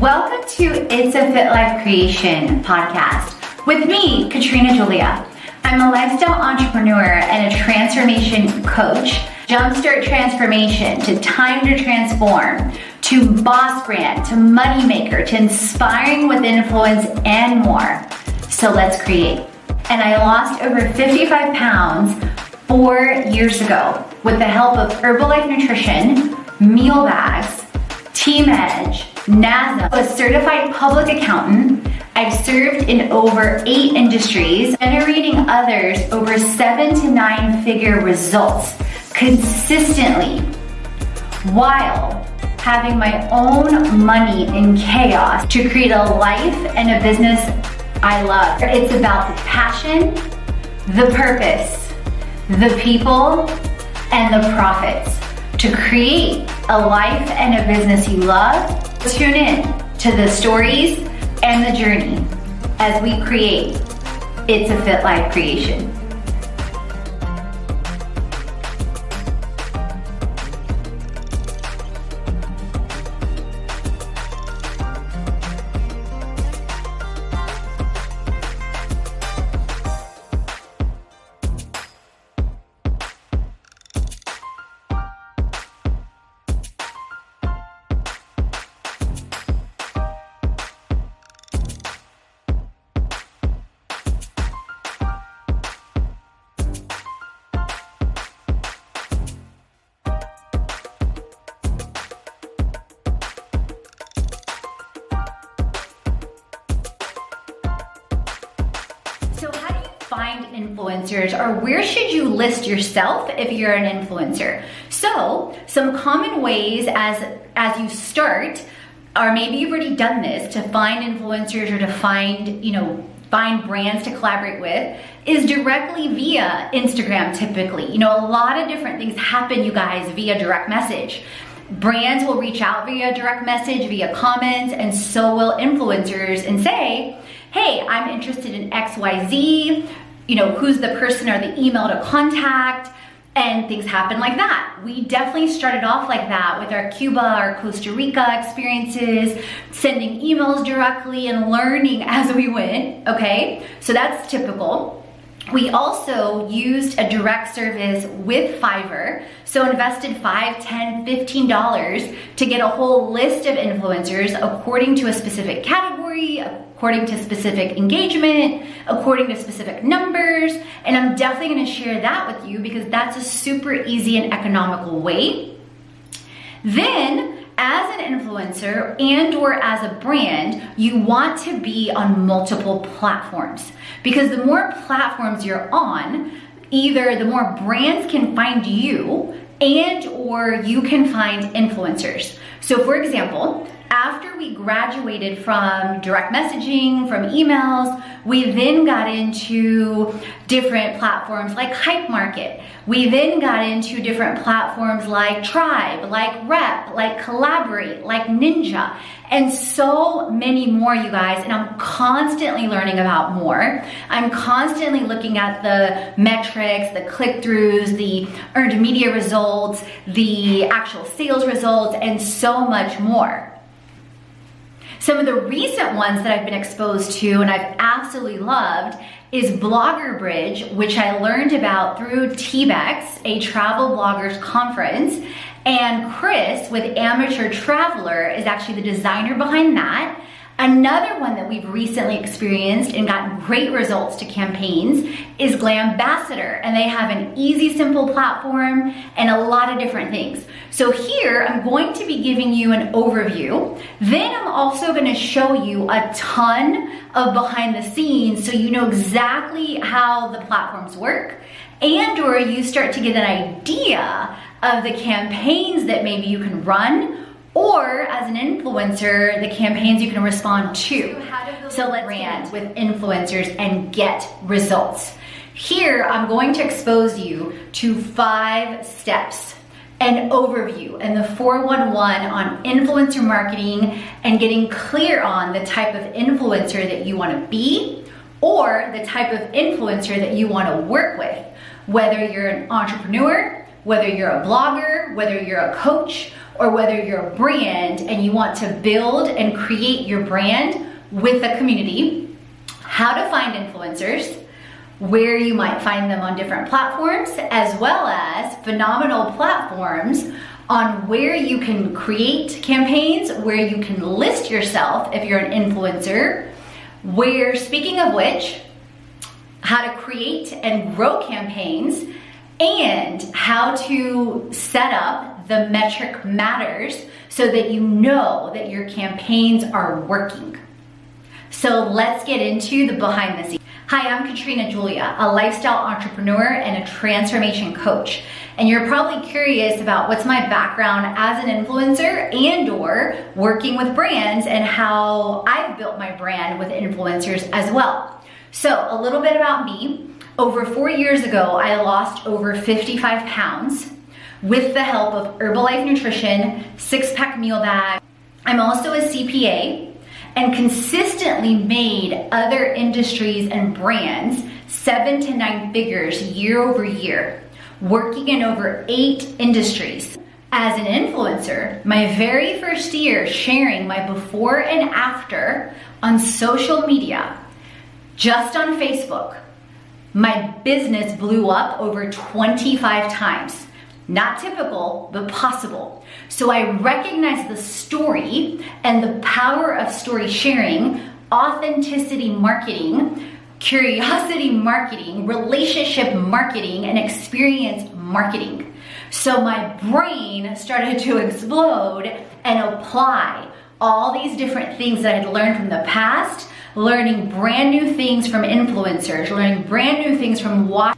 Welcome to It's a Fit Life Creation podcast with me, Katrina Julia. I'm a lifestyle entrepreneur and a transformation coach. Jumpstart transformation to time to transform, to boss brand, to money maker, to inspiring with influence and more. So let's create. And I lost over 55 pounds four years ago with the help of Herbalife Nutrition, meal bags, Team Edge, NASA, a certified public accountant. I've served in over eight industries, generating others over seven to nine figure results consistently while having my own money in chaos to create a life and a business I love. It's about the passion, the purpose, the people, and the profits to create a life and a business you love. Tune in to the stories and the journey as we create It's a Fit Life creation. Influencers or where should you list yourself if you're an influencer? So, some common ways as as you start or maybe you've already done this to find influencers or to find, you know, find brands to collaborate with is directly via Instagram typically. You know, a lot of different things happen you guys via direct message. Brands will reach out via direct message, via comments, and so will influencers and say, hey, I'm interested in XYZ you know, who's the person or the email to contact, and things happen like that. We definitely started off like that with our Cuba, our Costa Rica experiences, sending emails directly and learning as we went, okay? So that's typical. We also used a direct service with Fiverr, so invested $5, $10, $15 to get a whole list of influencers according to a specific category, according to specific engagement, according to specific numbers, and I'm definitely gonna share that with you because that's a super easy and economical way. Then as an influencer and or as a brand, you want to be on multiple platforms because the more platforms you're on, either the more brands can find you and or you can find influencers. So for example, after we graduated from direct messaging, from emails, we then got into different platforms like Hype Market. We then got into different platforms like Tribe, like Rep, like Collaborate, like Ninja, and so many more, you guys. And I'm constantly learning about more. I'm constantly looking at the metrics, the click throughs, the earned media results, the actual sales results, and so much more. Some of the recent ones that I've been exposed to and I've absolutely loved is Blogger Bridge, which I learned about through TBEX, a travel bloggers conference. And Chris with Amateur Traveler is actually the designer behind that. Another one that we've recently experienced and gotten great results to campaigns is Glambassador, and they have an easy, simple platform and a lot of different things. So here, I'm going to be giving you an overview. Then I'm also gonna show you a ton of behind the scenes so you know exactly how the platforms work and or you start to get an idea of the campaigns that maybe you can run or as an influencer, the campaigns you can respond to. So let's brand with influencers and get results. Here, I'm going to expose you to five steps, an overview, and the 411 on influencer marketing and getting clear on the type of influencer that you wanna be or the type of influencer that you wanna work with. Whether you're an entrepreneur, whether you're a blogger, whether you're a coach, or whether you're a brand and you want to build and create your brand with a community, how to find influencers, where you might find them on different platforms, as well as phenomenal platforms on where you can create campaigns, where you can list yourself if you're an influencer, where, speaking of which, how to create and grow campaigns, and how to set up the metric matters so that you know that your campaigns are working. So let's get into the behind the scenes. Hi, I'm Katrina Julia, a lifestyle entrepreneur and a transformation coach. And you're probably curious about what's my background as an influencer and or working with brands and how I've built my brand with influencers as well. So a little bit about me. Over four years ago, I lost over 55 pounds with the help of Herbalife Nutrition, six pack meal bag. I'm also a CPA and consistently made other industries and brands seven to nine figures year over year, working in over eight industries. As an influencer, my very first year sharing my before and after on social media, just on Facebook, my business blew up over 25 times. Not typical, but possible. So I recognize the story and the power of story sharing, authenticity marketing, curiosity marketing, relationship marketing, and experience marketing. So my brain started to explode and apply all these different things that I'd learned from the past, learning brand new things from influencers, learning brand new things from watching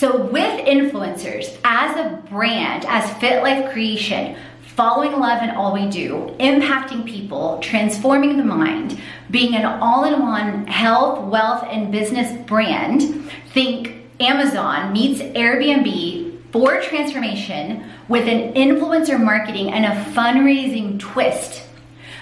so with influencers, as a brand, as Fit Life Creation, following love in all we do, impacting people, transforming the mind, being an all-in-one health, wealth, and business brand, think Amazon meets Airbnb for transformation with an influencer marketing and a fundraising twist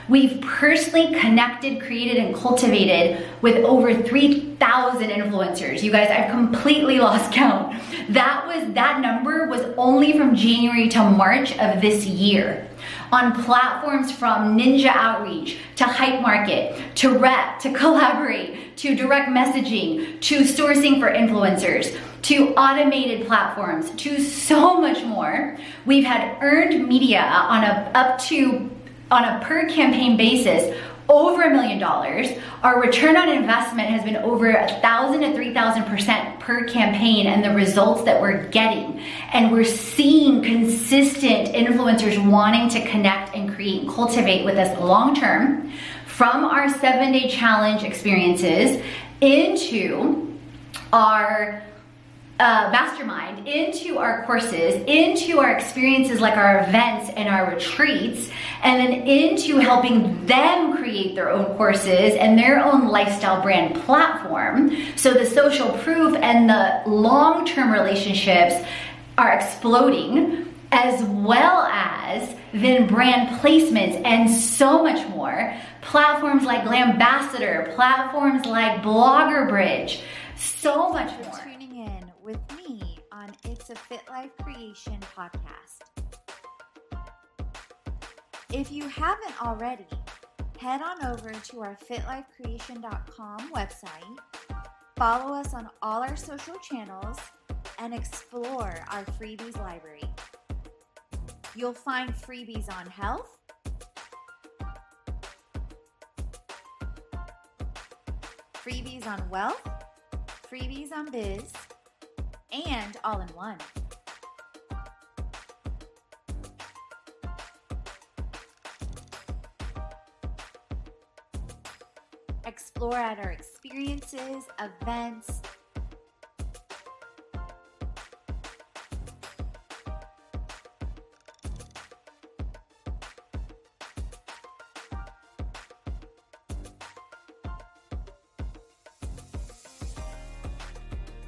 We've personally connected, created, and cultivated with over 3,000 influencers. You guys, I've completely lost count. That was, that number was only from January to March of this year on platforms from Ninja Outreach to Hype Market to Rep to Collaborate to direct messaging to sourcing for influencers to automated platforms to so much more. We've had earned media on a up to on a per campaign basis over a million dollars. Our return on investment has been over a thousand to three thousand percent per campaign, and the results that we're getting. And we're seeing consistent influencers wanting to connect and create and cultivate with us long term from our seven day challenge experiences into our uh, mastermind into our courses, into our experiences like our events and our retreats, and then into helping them create their own courses and their own lifestyle brand platform. So the social proof and the long term relationships are exploding, as well as then brand placements and so much more. Platforms like Glambassador, platforms like Blogger Bridge, so much more A Fit Life Creation podcast. If you haven't already, head on over to our fitlifecreation.com website, follow us on all our social channels, and explore our freebies library. You'll find freebies on health, freebies on wealth, freebies on biz, and all in one. Explore at our experiences, events,